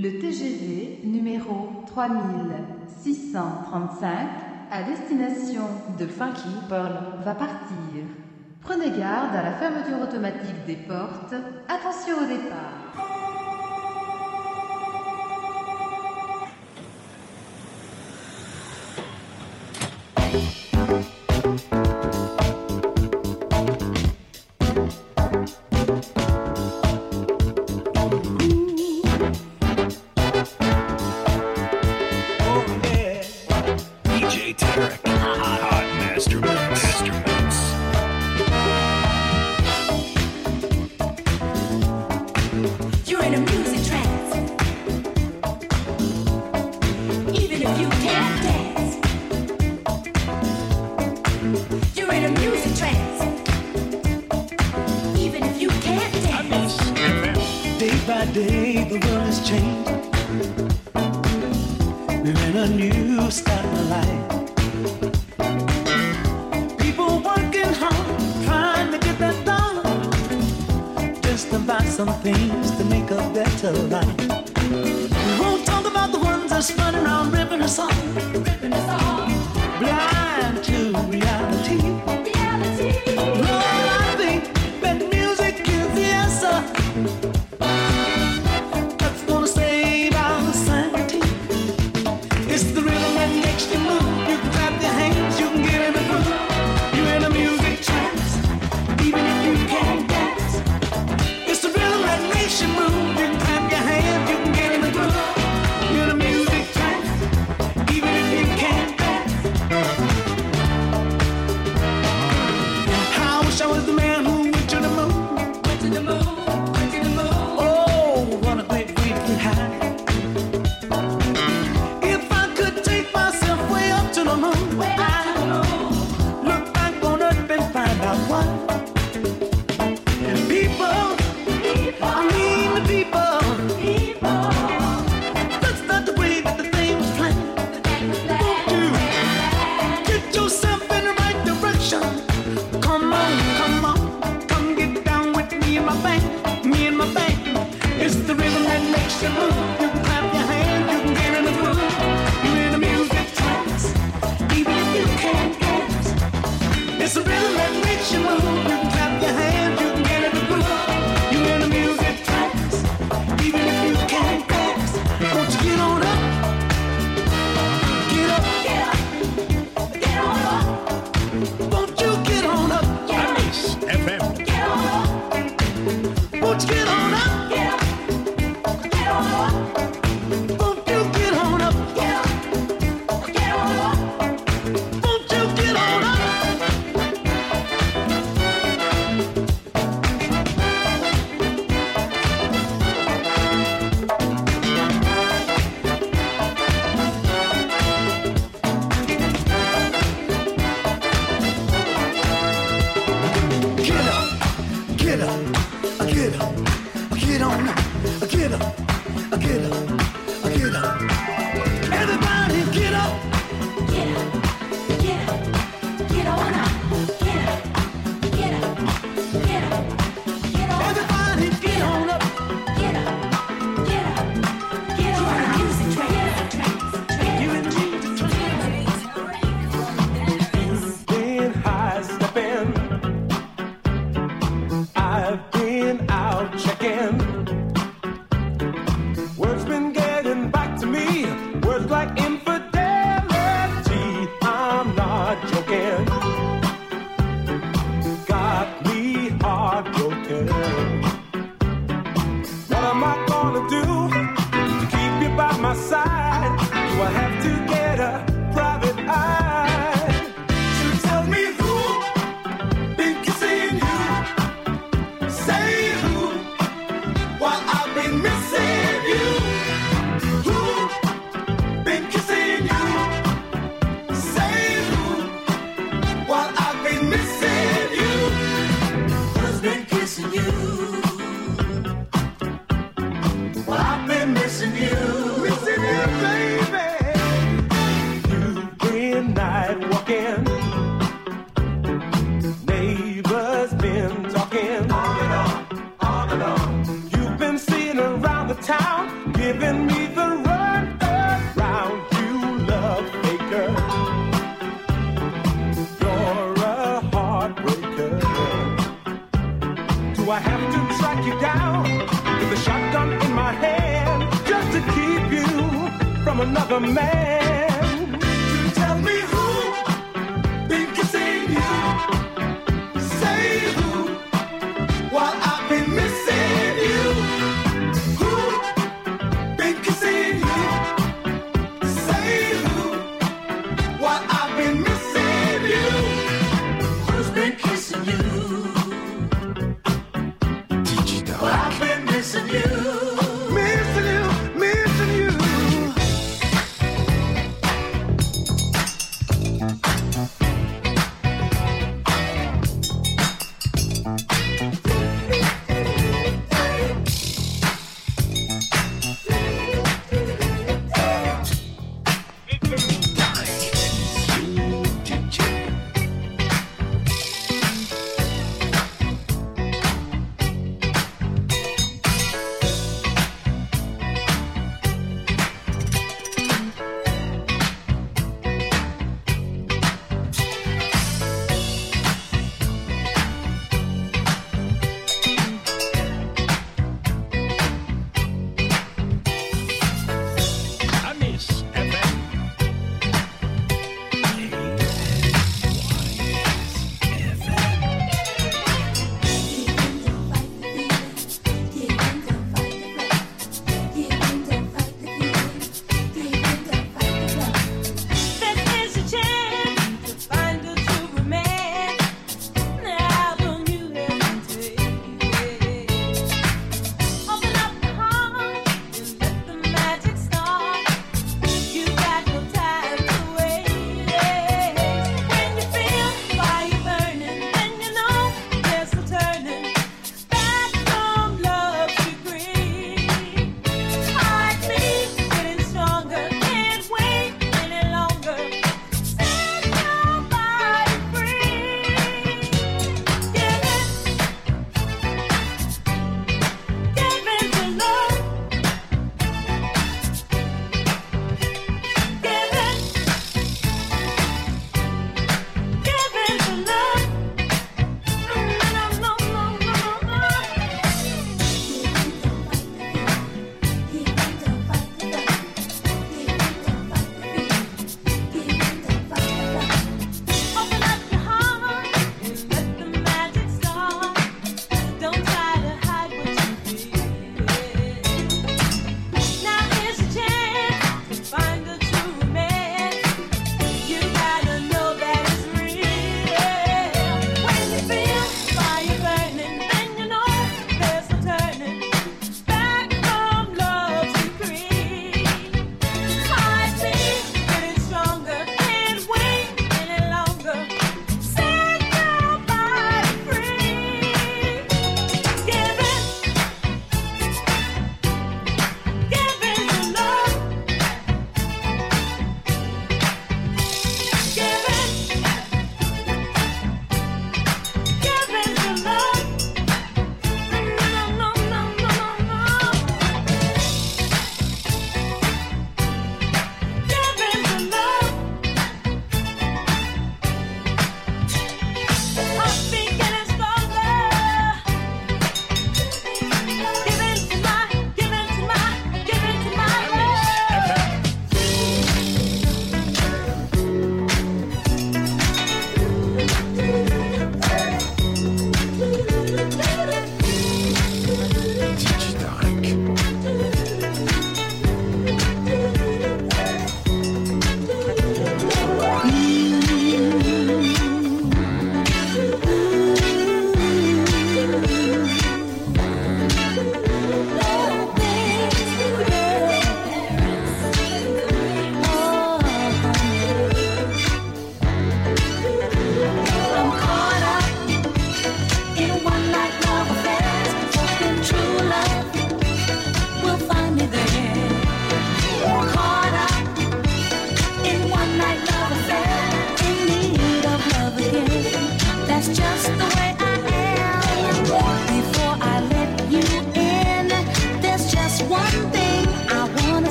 Le TGV numéro 3635 à destination de Funky Pearl va partir. Prenez garde à la fermeture automatique des portes. Attention au départ.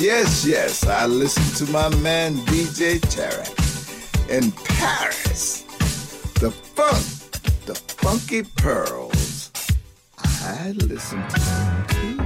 yes, yes. I listen to my man DJ Tarek in Paris. The funk, the funky pearls. I listen to them too.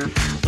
here.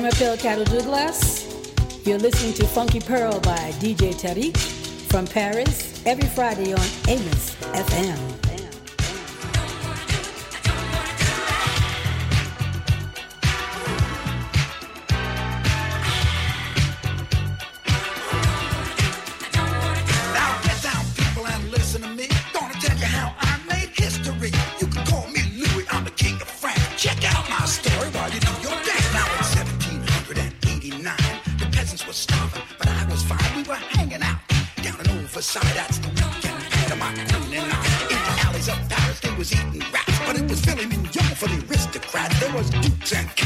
Emmerpil Cattle Douglas. You're listening to Funky Pearl by DJ Tarek from Paris every Friday on Amos FM. Jack.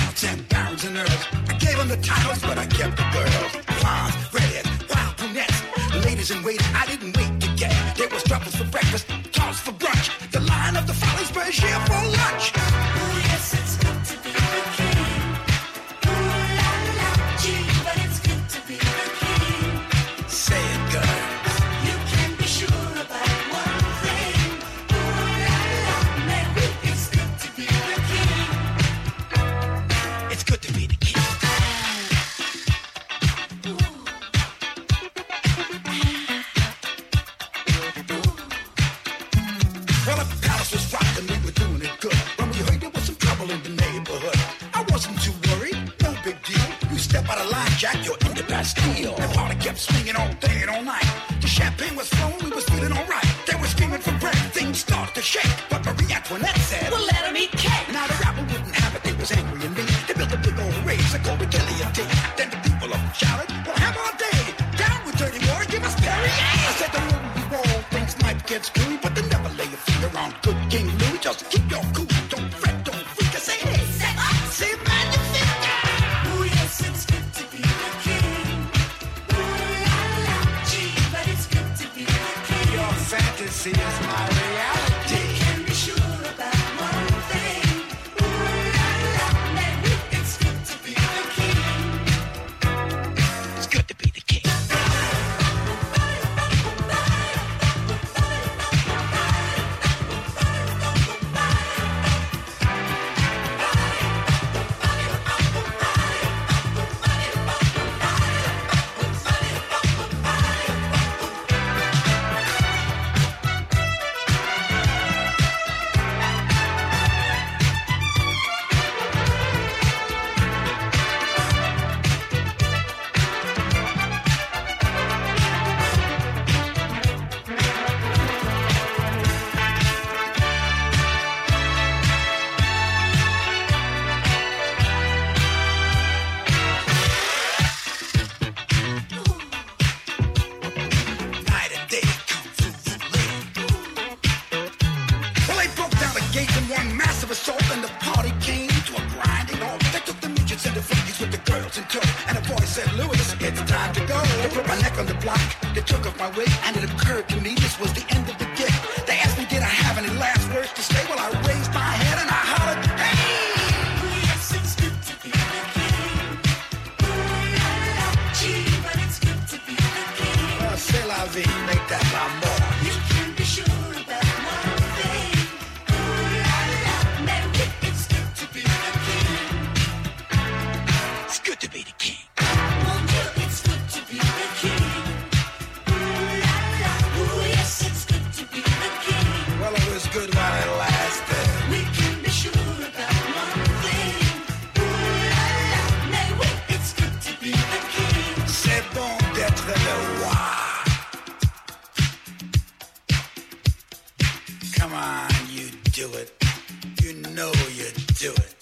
do it. You know you do it.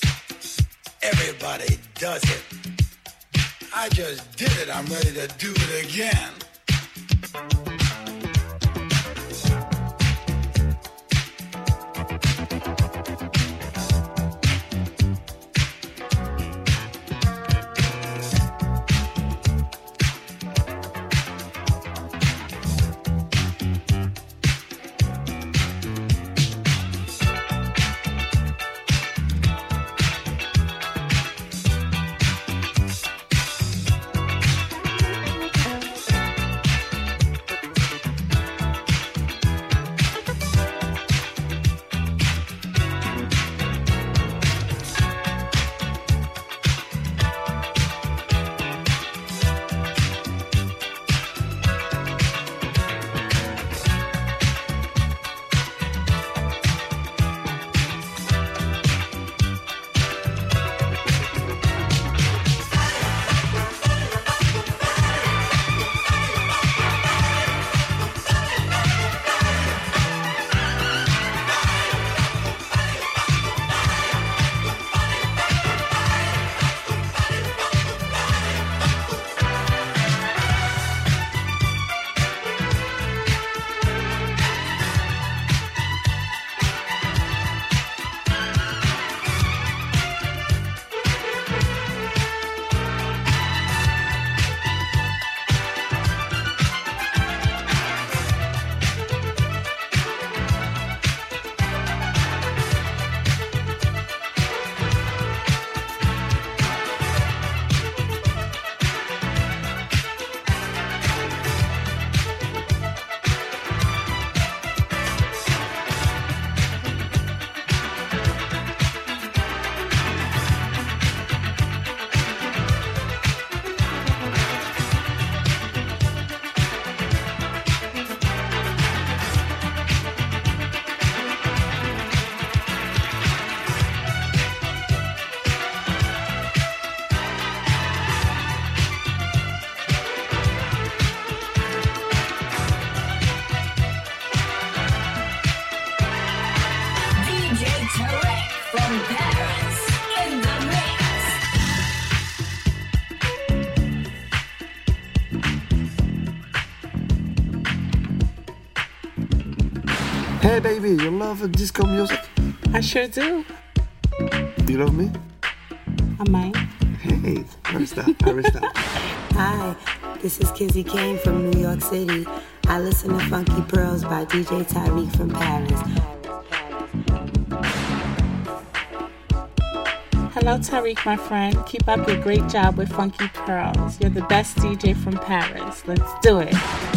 Everybody does it. I just did it. I'm ready to do it again. Baby, you love disco music? I sure do. You love me? I might. Hey, Arista, Arista. Hi, this is Kizzy Kane from New York City. I listen to Funky Pearls by DJ Tarek from Paris. Hello, Tarek, my friend. Keep up your great job with Funky Pearls. You're the best DJ from Paris. Let's do it.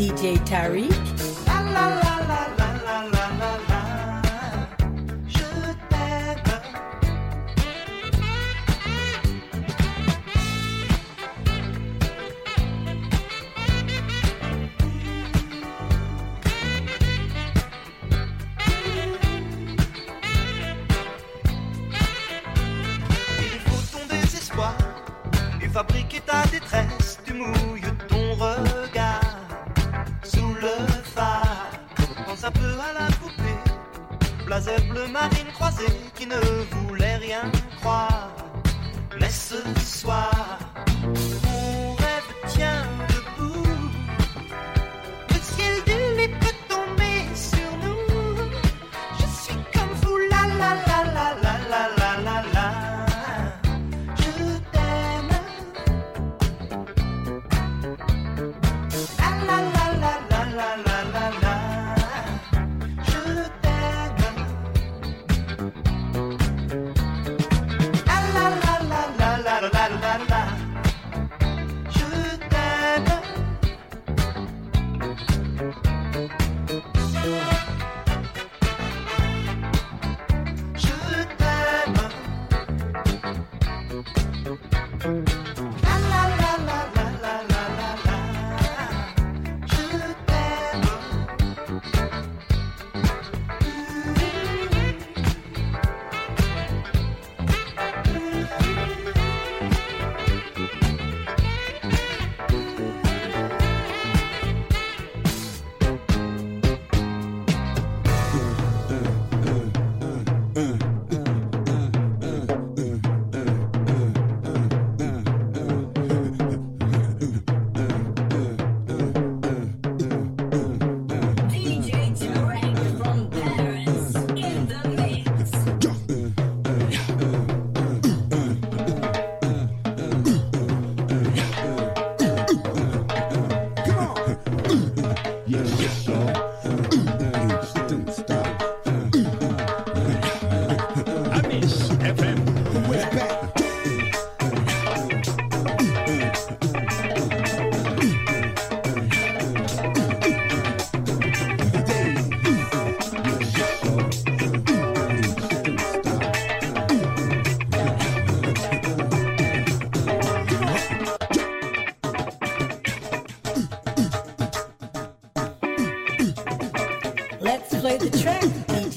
DJ Tarek.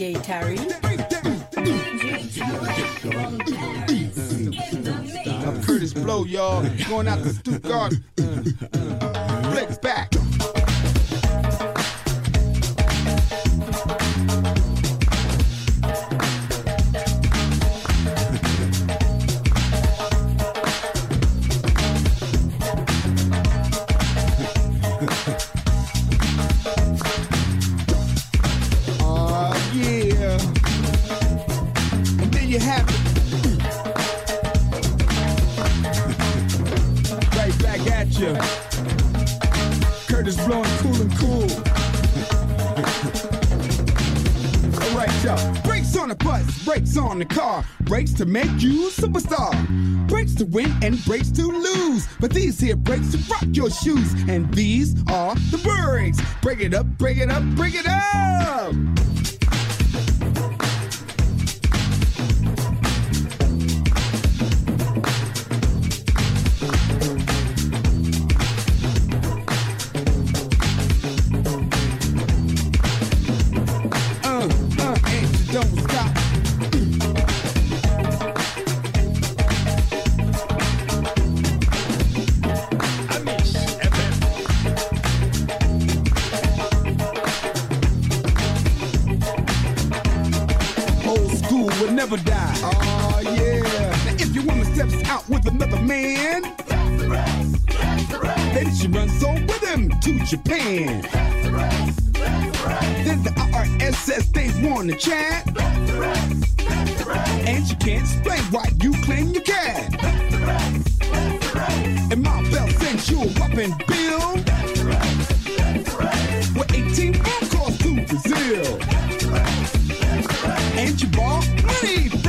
DJ Terry. Kurtis Blow, y'all. Going out to Stuttgart. shoes, and these are the birds. Break it up, break it up, break it up. Money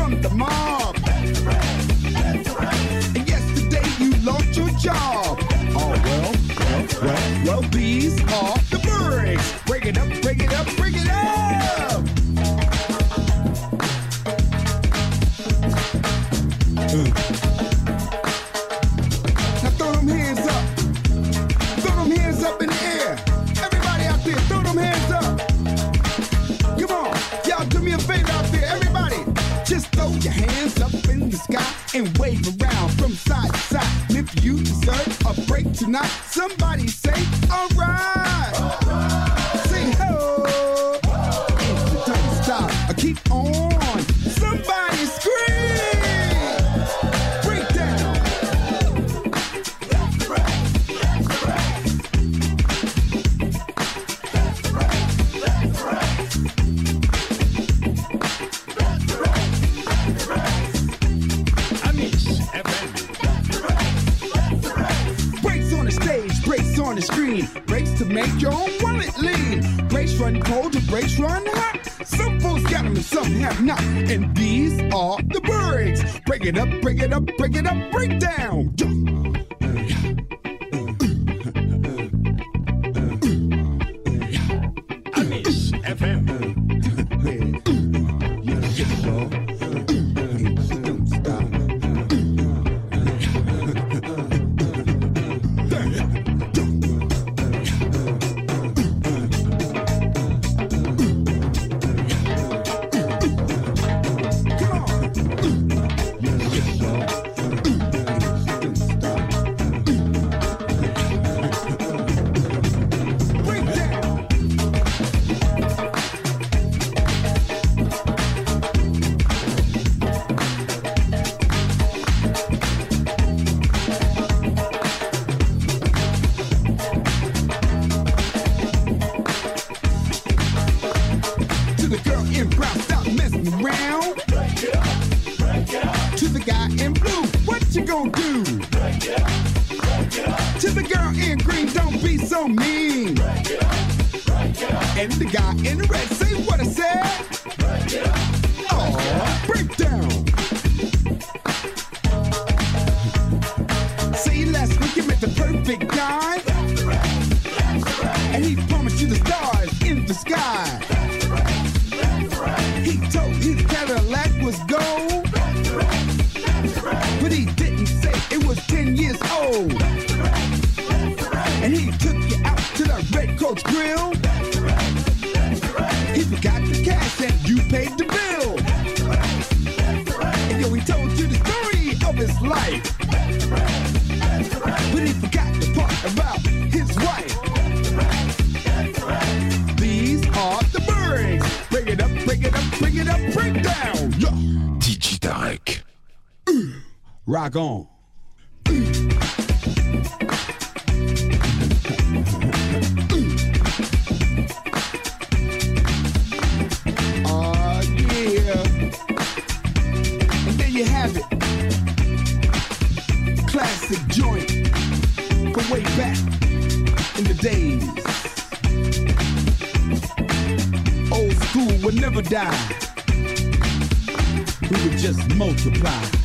Saigon. Oh, classic joint the way back in the days. Old school would never die. We would just multiply.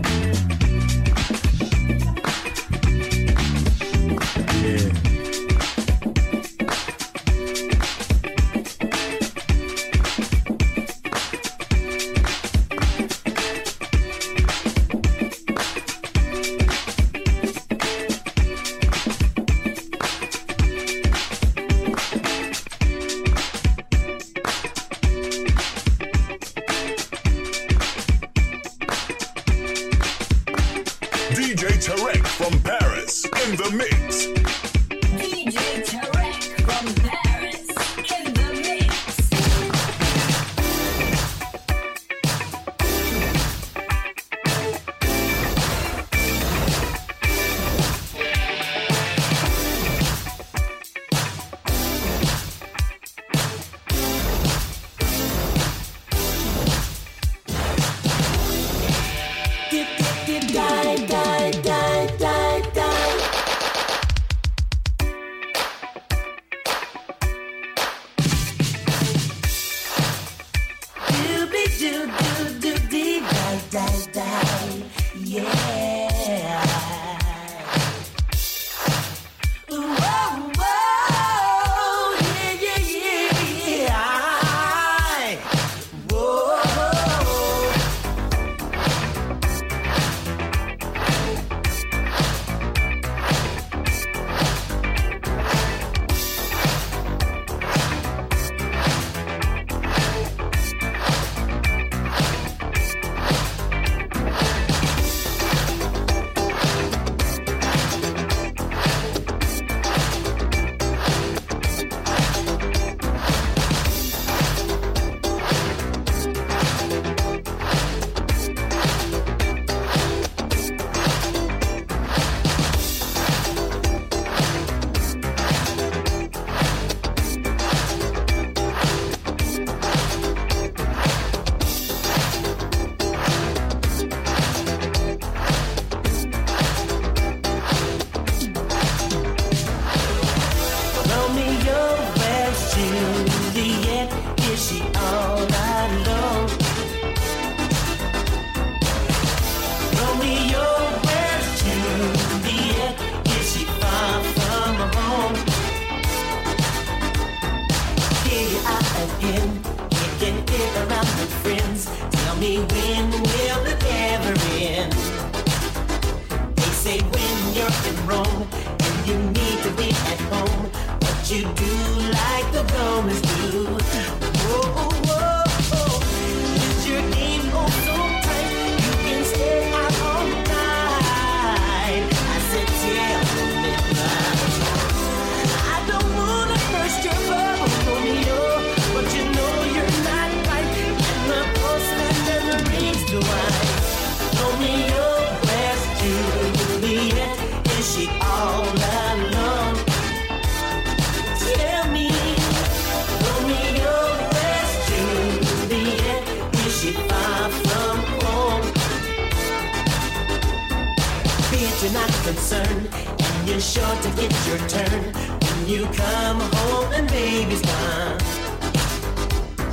you come home and baby's gone?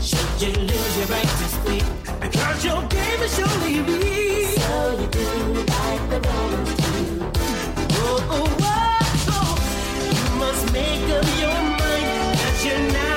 Should you lose your right to speak? Because your game is surely weak. So you do like the Romans do. Oh, oh, oh, oh. You must make up your mind that you're not.